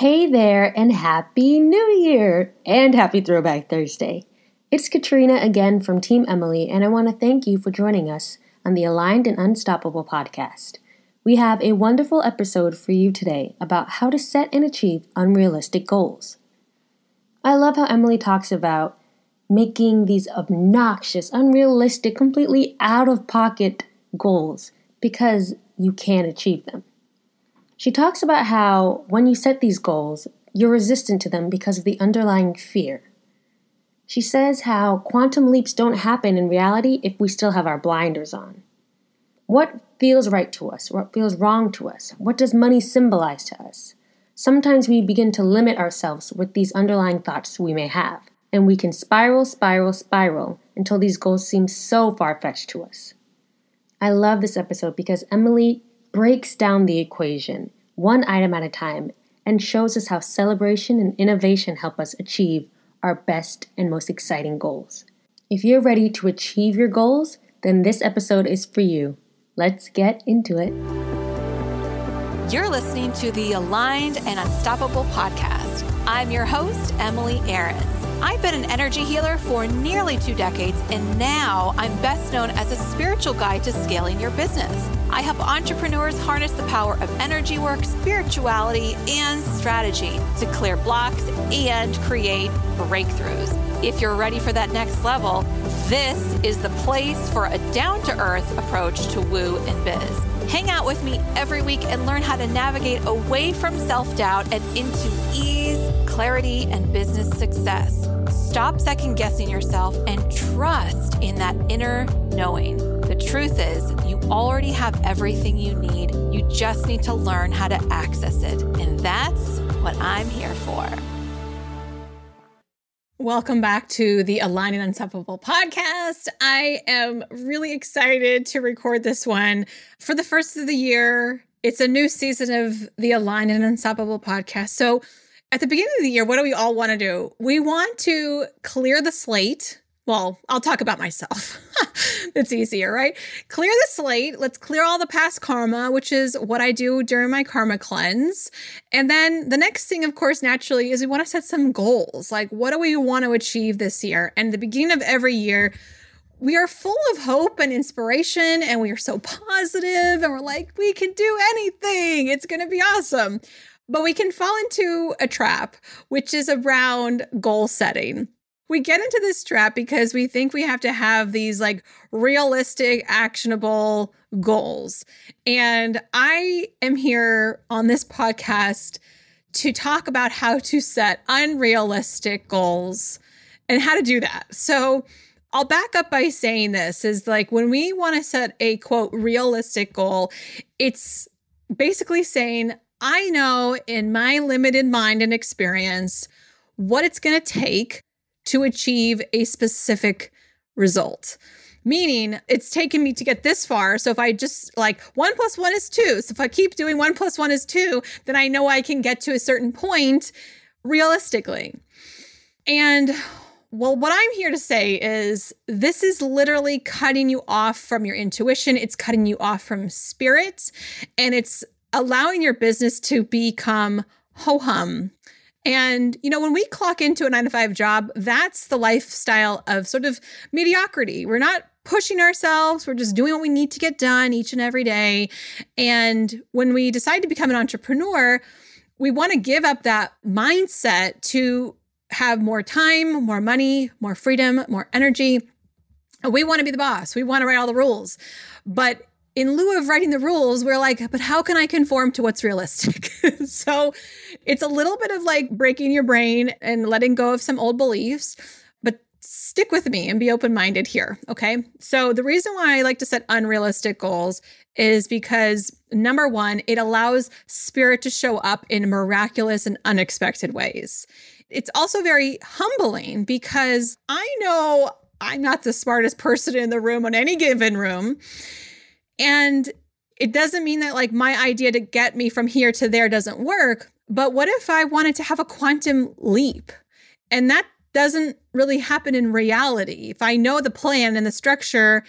Hey there, and Happy New Year! And Happy Throwback Thursday. It's Katrina again from Team Emily, and I want to thank you for joining us on the Aligned and Unstoppable podcast. We have a wonderful episode for you today about how to set and achieve unrealistic goals. I love how Emily talks about making these obnoxious, unrealistic, completely out of pocket goals because you can achieve them. She talks about how when you set these goals, you're resistant to them because of the underlying fear. She says how quantum leaps don't happen in reality if we still have our blinders on. What feels right to us? What feels wrong to us? What does money symbolize to us? Sometimes we begin to limit ourselves with these underlying thoughts we may have, and we can spiral, spiral, spiral until these goals seem so far fetched to us. I love this episode because Emily breaks down the equation, one item at a time, and shows us how celebration and innovation help us achieve our best and most exciting goals. If you're ready to achieve your goals, then this episode is for you. Let's get into it. You're listening to the Aligned and Unstoppable podcast. I'm your host, Emily Aarons. I've been an energy healer for nearly two decades, and now I'm best known as a spiritual guide to scaling your business. I help entrepreneurs harness the power of energy work, spirituality, and strategy to clear blocks and create breakthroughs. If you're ready for that next level, this is the place for a down to earth approach to woo and biz. Hang out with me every week and learn how to navigate away from self doubt and into ease, clarity, and business success. Stop second guessing yourself and trust in that inner knowing. The truth is, you already have everything you need. You just need to learn how to access it. And that's what I'm here for. Welcome back to the Aligned and Unstoppable podcast. I am really excited to record this one for the first of the year. It's a new season of the Align and Unstoppable podcast. So, at the beginning of the year, what do we all want to do? We want to clear the slate well, I'll talk about myself. it's easier, right? Clear the slate. Let's clear all the past karma, which is what I do during my karma cleanse. And then the next thing, of course, naturally, is we want to set some goals. Like, what do we want to achieve this year? And the beginning of every year, we are full of hope and inspiration, and we are so positive, and we're like, we can do anything. It's going to be awesome. But we can fall into a trap, which is around goal setting we get into this trap because we think we have to have these like realistic, actionable goals. And I am here on this podcast to talk about how to set unrealistic goals and how to do that. So, I'll back up by saying this is like when we want to set a quote realistic goal, it's basically saying, I know in my limited mind and experience what it's going to take to achieve a specific result. Meaning it's taken me to get this far. So if I just like one plus one is two. So if I keep doing one plus one is two, then I know I can get to a certain point realistically. And well, what I'm here to say is this is literally cutting you off from your intuition. It's cutting you off from spirit and it's allowing your business to become ho hum and, you know, when we clock into a nine to five job, that's the lifestyle of sort of mediocrity. We're not pushing ourselves, we're just doing what we need to get done each and every day. And when we decide to become an entrepreneur, we want to give up that mindset to have more time, more money, more freedom, more energy. We want to be the boss. We want to write all the rules. But in lieu of writing the rules, we're like, but how can I conform to what's realistic? so it's a little bit of like breaking your brain and letting go of some old beliefs, but stick with me and be open minded here. Okay. So the reason why I like to set unrealistic goals is because number one, it allows spirit to show up in miraculous and unexpected ways. It's also very humbling because I know I'm not the smartest person in the room on any given room. And it doesn't mean that like my idea to get me from here to there doesn't work. But what if I wanted to have a quantum leap? And that doesn't really happen in reality. If I know the plan and the structure,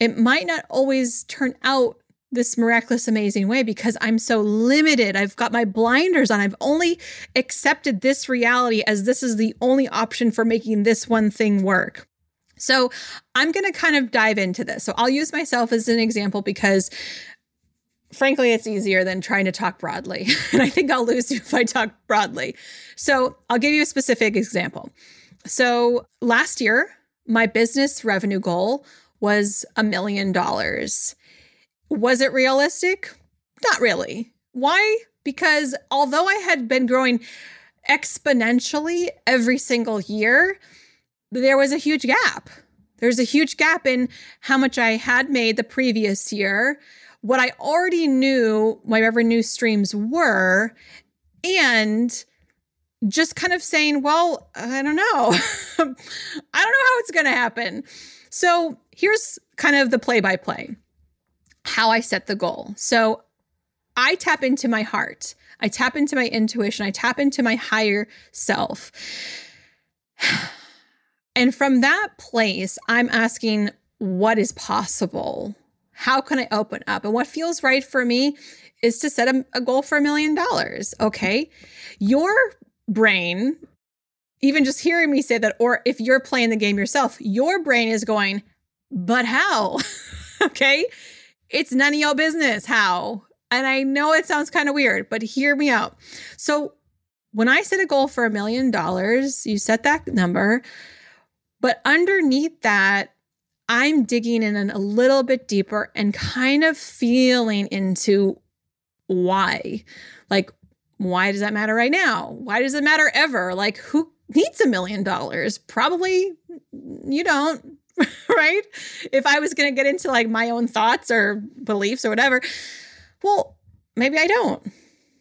it might not always turn out this miraculous, amazing way because I'm so limited. I've got my blinders on. I've only accepted this reality as this is the only option for making this one thing work. So I'm going to kind of dive into this. So I'll use myself as an example because frankly, it's easier than trying to talk broadly. and I think I'll lose you if I talk broadly. So I'll give you a specific example. So last year, my business revenue goal was a million dollars. Was it realistic? Not really. Why? Because although I had been growing exponentially every single year, there was a huge gap. There's a huge gap in how much I had made the previous year, what I already knew my revenue streams were, and just kind of saying, well, I don't know. I don't know how it's going to happen. So here's kind of the play by play how I set the goal. So I tap into my heart, I tap into my intuition, I tap into my higher self. And from that place, I'm asking what is possible? How can I open up? And what feels right for me is to set a, a goal for a million dollars. Okay. Your brain, even just hearing me say that, or if you're playing the game yourself, your brain is going, but how? okay. It's none of your business how. And I know it sounds kind of weird, but hear me out. So when I set a goal for a million dollars, you set that number but underneath that, I'm digging in a little bit deeper and kind of feeling into why. Like, why does that matter right now? Why does it matter ever? Like, who needs a million dollars? Probably you don't, right? If I was going to get into like my own thoughts or beliefs or whatever, well, maybe I don't.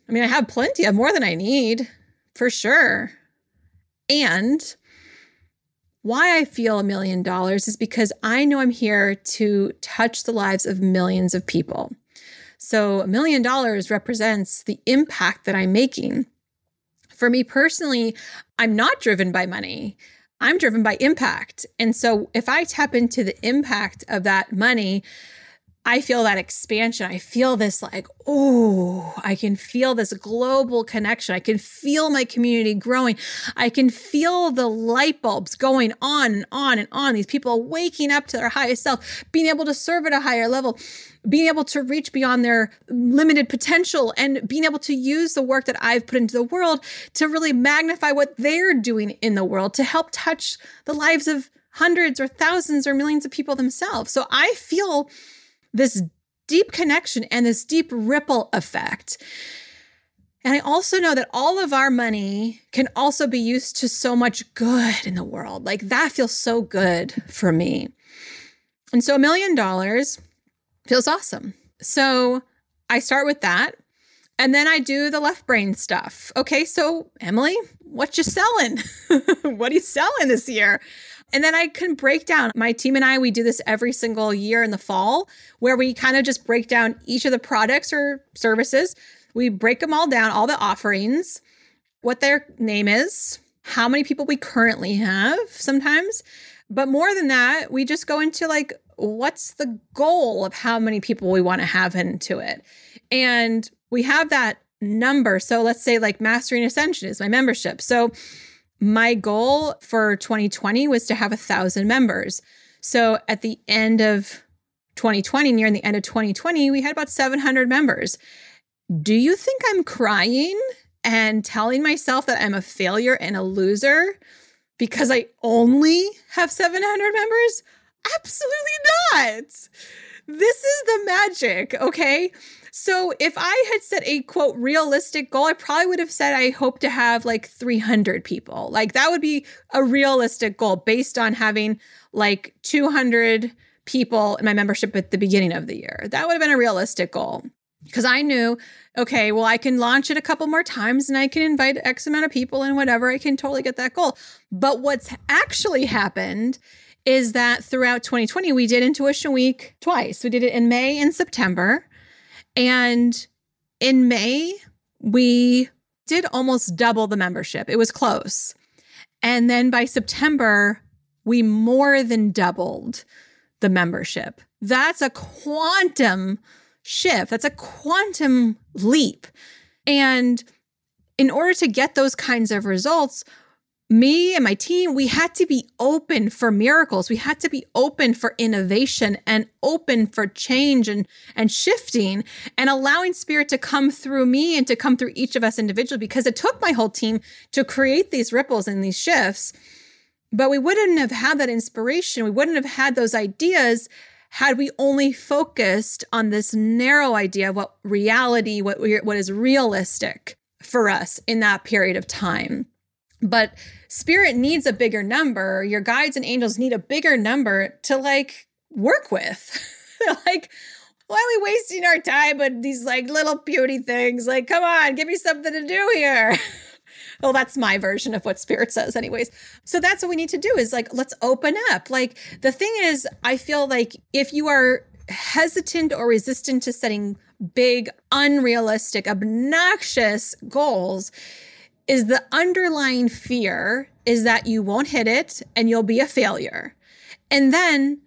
I mean, I have plenty, have more than I need for sure. And why I feel a million dollars is because I know I'm here to touch the lives of millions of people. So, a million dollars represents the impact that I'm making. For me personally, I'm not driven by money. I'm driven by impact. And so, if I tap into the impact of that money, I feel that expansion. I feel this like, oh, I can feel this global connection. I can feel my community growing. I can feel the light bulbs going on and on and on. These people waking up to their highest self, being able to serve at a higher level, being able to reach beyond their limited potential, and being able to use the work that I've put into the world to really magnify what they're doing in the world to help touch the lives of hundreds or thousands or millions of people themselves. So I feel this deep connection and this deep ripple effect. And I also know that all of our money can also be used to so much good in the world. Like that feels so good for me. And so a million dollars feels awesome. So I start with that. And then I do the left brain stuff. Okay, so Emily, what you selling? what are you selling this year? And then I can break down. My team and I, we do this every single year in the fall where we kind of just break down each of the products or services. We break them all down, all the offerings, what their name is, how many people we currently have sometimes. But more than that, we just go into like, what's the goal of how many people we want to have into it? And we have that number. So let's say like Mastering Ascension is my membership. So my goal for 2020 was to have a thousand members. So at the end of 2020, near the end of 2020, we had about 700 members. Do you think I'm crying and telling myself that I'm a failure and a loser because I only have 700 members? Absolutely not. This is the magic, okay? So if I had set a quote realistic goal, I probably would have said I hope to have like 300 people. Like that would be a realistic goal based on having like 200 people in my membership at the beginning of the year. That would have been a realistic goal because I knew, okay, well, I can launch it a couple more times and I can invite X amount of people and whatever. I can totally get that goal. But what's actually happened is that throughout 2020, we did Intuition Week twice. We did it in May and September. And in May, we did almost double the membership. It was close. And then by September, we more than doubled the membership. That's a quantum shift. That's a quantum leap. And in order to get those kinds of results, me and my team, we had to be open for miracles. We had to be open for innovation and open for change and, and shifting and allowing spirit to come through me and to come through each of us individually because it took my whole team to create these ripples and these shifts. But we wouldn't have had that inspiration. We wouldn't have had those ideas had we only focused on this narrow idea of what reality, what, what is realistic for us in that period of time. But spirit needs a bigger number. Your guides and angels need a bigger number to like work with. like, why are we wasting our time with these like little beauty things? Like, come on, give me something to do here. well, that's my version of what spirit says, anyways. So that's what we need to do is like, let's open up. Like, the thing is, I feel like if you are hesitant or resistant to setting big, unrealistic, obnoxious goals, is the underlying fear is that you won't hit it and you'll be a failure. And then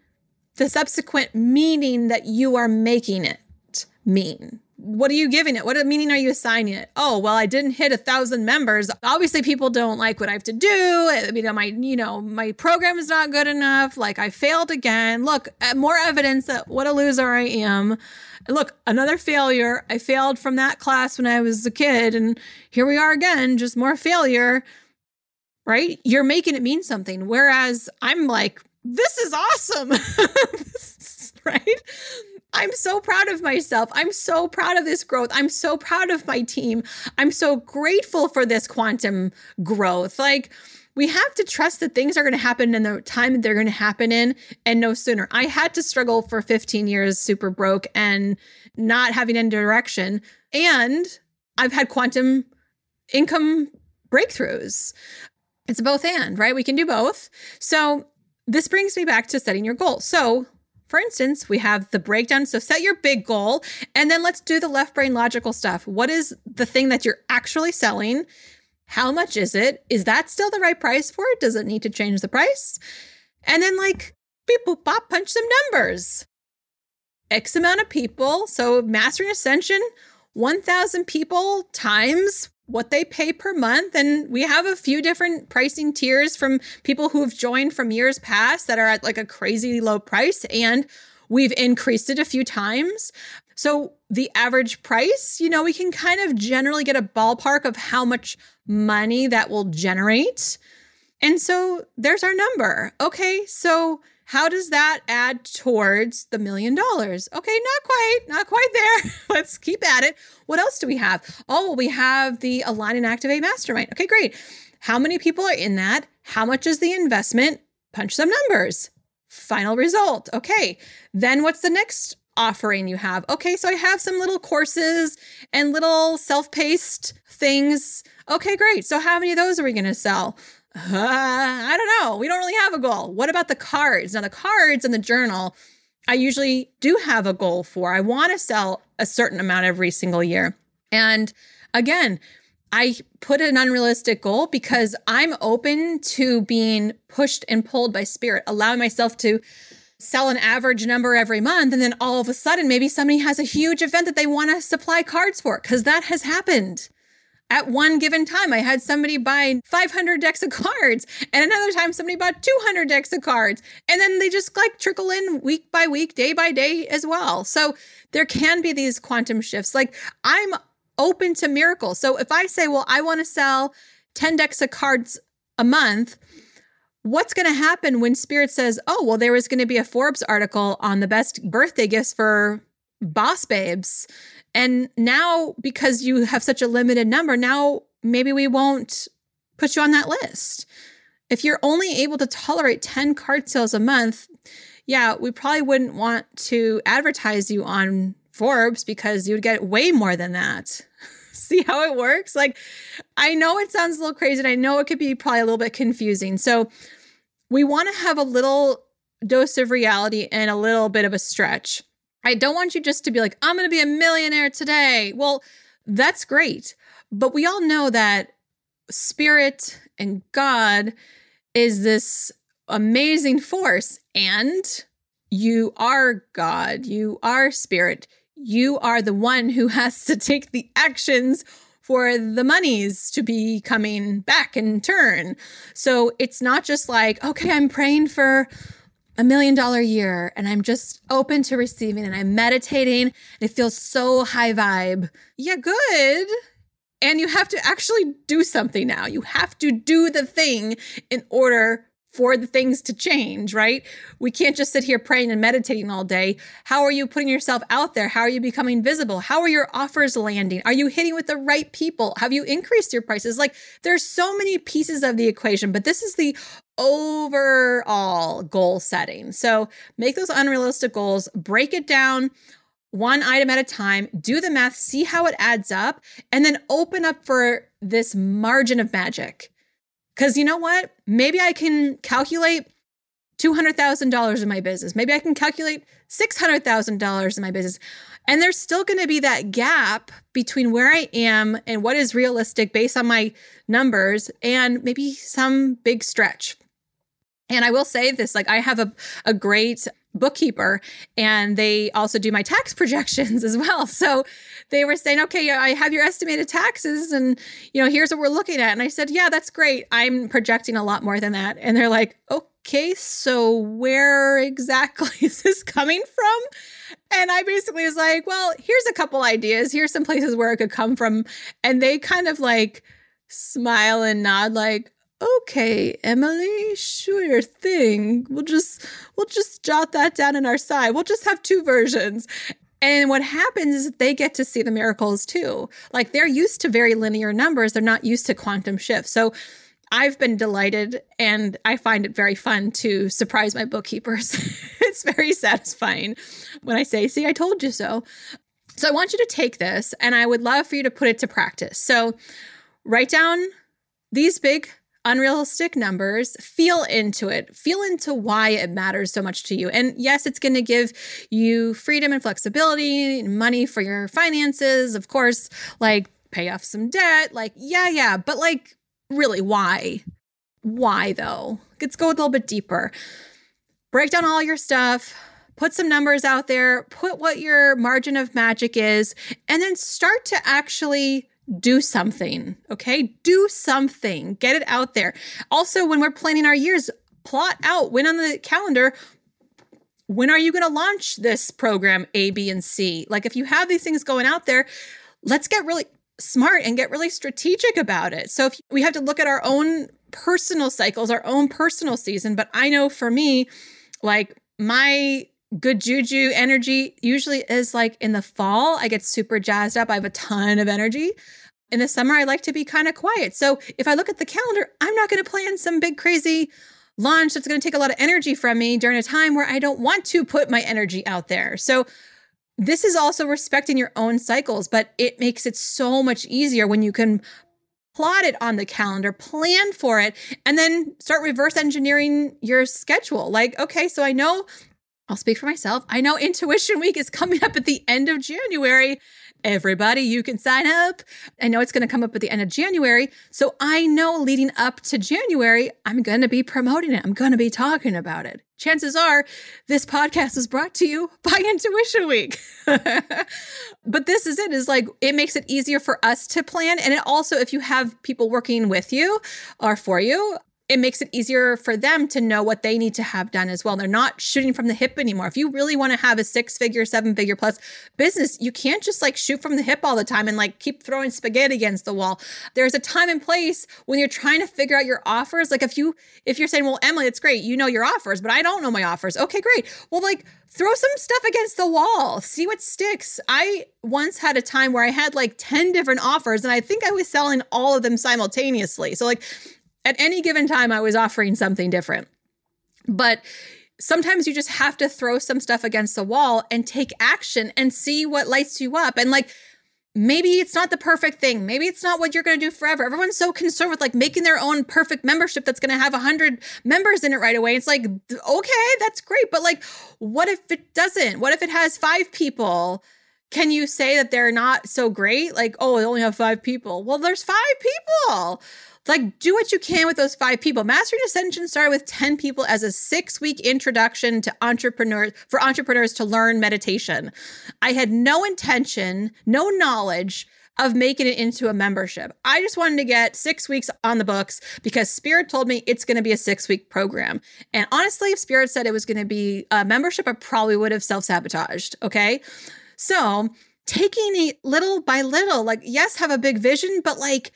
the subsequent meaning that you are making it mean. What are you giving it? What meaning are you assigning it? Oh, well, I didn't hit a thousand members. Obviously, people don't like what I have to do. I mean, my, you know, my program is not good enough. Like I failed again. Look, uh, more evidence that what a loser I am look, another failure. I failed from that class when I was a kid, and here we are again, just more failure. Right? You're making it mean something. Whereas I'm like, this is awesome. right? I'm so proud of myself. I'm so proud of this growth. I'm so proud of my team. I'm so grateful for this quantum growth. Like, we have to trust that things are going to happen in the time that they're going to happen in and no sooner. I had to struggle for 15 years super broke and not having any direction. And I've had quantum income breakthroughs. It's both and, right? We can do both. So this brings me back to setting your goal. So for instance, we have the breakdown. So set your big goal and then let's do the left brain logical stuff. What is the thing that you're actually selling? How much is it? Is that still the right price for it? Does it need to change the price? And then, like, beep, boop, bop, punch some numbers. X amount of people. So, Mastering Ascension, 1,000 people times what they pay per month. And we have a few different pricing tiers from people who have joined from years past that are at like a crazy low price. And we've increased it a few times. So the average price, you know, we can kind of generally get a ballpark of how much money that will generate. And so there's our number. Okay, so how does that add towards the million dollars? Okay, not quite, not quite there. Let's keep at it. What else do we have? Oh, well, we have the Align and Activate Mastermind. Okay, great. How many people are in that? How much is the investment? Punch some numbers. Final result. Okay, then what's the next offering you have. Okay, so I have some little courses and little self paced things. Okay, great. So, how many of those are we going to sell? Uh, I don't know. We don't really have a goal. What about the cards? Now, the cards and the journal, I usually do have a goal for. I want to sell a certain amount every single year. And again, I put an unrealistic goal because I'm open to being pushed and pulled by spirit, allowing myself to sell an average number every month and then all of a sudden maybe somebody has a huge event that they want to supply cards for because that has happened at one given time i had somebody buy 500 decks of cards and another time somebody bought 200 decks of cards and then they just like trickle in week by week day by day as well. So there can be these quantum shifts. Like i'm open to miracles. So if i say well i want to sell 10 decks of cards a month what's going to happen when Spirit says, oh, well, there was going to be a Forbes article on the best birthday gifts for boss babes. And now, because you have such a limited number, now maybe we won't put you on that list. If you're only able to tolerate 10 card sales a month, yeah, we probably wouldn't want to advertise you on Forbes because you would get way more than that. See how it works? Like, I know it sounds a little crazy and I know it could be probably a little bit confusing. So, we want to have a little dose of reality and a little bit of a stretch. I don't want you just to be like, I'm going to be a millionaire today. Well, that's great. But we all know that spirit and God is this amazing force. And you are God, you are spirit, you are the one who has to take the actions for the monies to be coming back in turn. So it's not just like, okay, I'm praying for a million dollar year and I'm just open to receiving and I'm meditating and it feels so high vibe. Yeah, good. And you have to actually do something now. You have to do the thing in order for the things to change, right? We can't just sit here praying and meditating all day. How are you putting yourself out there? How are you becoming visible? How are your offers landing? Are you hitting with the right people? Have you increased your prices? Like there's so many pieces of the equation, but this is the overall goal setting. So make those unrealistic goals, break it down one item at a time, do the math, see how it adds up, and then open up for this margin of magic because you know what? Maybe I can calculate $200,000 in my business. Maybe I can calculate $600,000 in my business. And there's still going to be that gap between where I am and what is realistic based on my numbers and maybe some big stretch. And I will say this like, I have a, a great bookkeeper and they also do my tax projections as well. So they were saying, okay, I have your estimated taxes and, you know, here's what we're looking at. And I said, yeah, that's great. I'm projecting a lot more than that. And they're like, okay, so where exactly is this coming from? And I basically was like, well, here's a couple ideas. Here's some places where it could come from. And they kind of like smile and nod, like, okay emily sure thing we'll just we'll just jot that down in our side we'll just have two versions and what happens is they get to see the miracles too like they're used to very linear numbers they're not used to quantum shifts so I've been delighted and I find it very fun to surprise my bookkeepers. it's very satisfying when I say, See, I told you so. So I want you to take this and I would love for you to put it to practice. So write down these big unrealistic numbers, feel into it, feel into why it matters so much to you. And yes, it's going to give you freedom and flexibility, money for your finances, of course, like pay off some debt. Like, yeah, yeah, but like, really, why? Why though? Let's go a little bit deeper. Break down all your stuff, put some numbers out there, put what your margin of magic is, and then start to actually do something, okay? Do something, get it out there. Also, when we're planning our years, plot out when on the calendar when are you going to launch this program A, B, and C? Like, if you have these things going out there, let's get really smart and get really strategic about it. So, if we have to look at our own personal cycles, our own personal season, but I know for me, like, my good juju energy usually is like in the fall. I get super jazzed up. I have a ton of energy. In the summer, I like to be kind of quiet. So if I look at the calendar, I'm not going to plan some big crazy launch that's going to take a lot of energy from me during a time where I don't want to put my energy out there. So this is also respecting your own cycles, but it makes it so much easier when you can plot it on the calendar, plan for it, and then start reverse engineering your schedule. Like, okay, so I know I'll speak for myself. I know Intuition Week is coming up at the end of January. Everybody, you can sign up. I know it's going to come up at the end of January. So I know leading up to January, I'm going to be promoting it. I'm going to be talking about it. Chances are this podcast is brought to you by Intuition Week. but this is it is like it makes it easier for us to plan. And it also, if you have people working with you or for you, it makes it easier for them to know what they need to have done as well. They're not shooting from the hip anymore. If you really want to have a six figure, seven figure plus business, you can't just like shoot from the hip all the time and like keep throwing spaghetti against the wall. There's a time and place when you're trying to figure out your offers. Like if you if you're saying, "Well, Emily, it's great. You know your offers, but I don't know my offers." Okay, great. Well, like throw some stuff against the wall. See what sticks. I once had a time where I had like 10 different offers and I think I was selling all of them simultaneously. So like at any given time, I was offering something different. But sometimes you just have to throw some stuff against the wall and take action and see what lights you up. And like, maybe it's not the perfect thing. Maybe it's not what you're going to do forever. Everyone's so concerned with like making their own perfect membership that's going to have a hundred members in it right away. It's like, okay, that's great. But like, what if it doesn't? What if it has five people? Can you say that they're not so great? Like, oh, they only have five people. Well, there's five people like do what you can with those five people. Mastering Ascension started with 10 people as a six week introduction to entrepreneurs for entrepreneurs to learn meditation. I had no intention, no knowledge of making it into a membership. I just wanted to get six weeks on the books because Spirit told me it's going to be a six week program. And honestly, if Spirit said it was going to be a membership, I probably would have self sabotaged. Okay. So taking it little by little, like, yes, have a big vision, but like,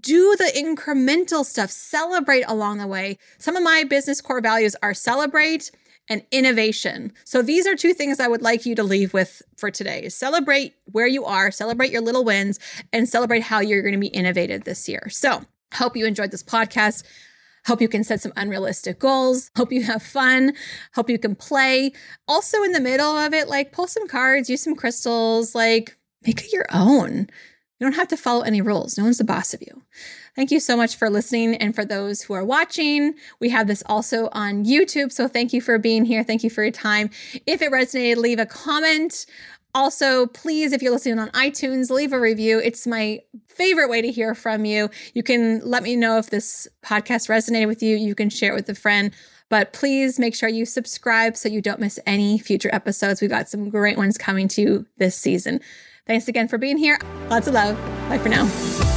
do the incremental stuff, celebrate along the way. Some of my business core values are celebrate, and innovation. So these are two things I would like you to leave with for today. Celebrate where you are, celebrate your little wins, and celebrate how you're going to be innovative this year. So, hope you enjoyed this podcast. Hope you can set some unrealistic goals. Hope you have fun. Hope you can play. Also, in the middle of it, like pull some cards, use some crystals, like make it your own. You don't have to follow any rules. No one's the boss of you. Thank you so much for listening. And for those who are watching, we have this also on YouTube. So thank you for being here. Thank you for your time. If it resonated, leave a comment. Also, please, if you're listening on iTunes, leave a review. It's my favorite way to hear from you. You can let me know if this podcast resonated with you. You can share it with a friend. But please make sure you subscribe so you don't miss any future episodes. We've got some great ones coming to you this season. Thanks again for being here. Lots of love. Bye for now.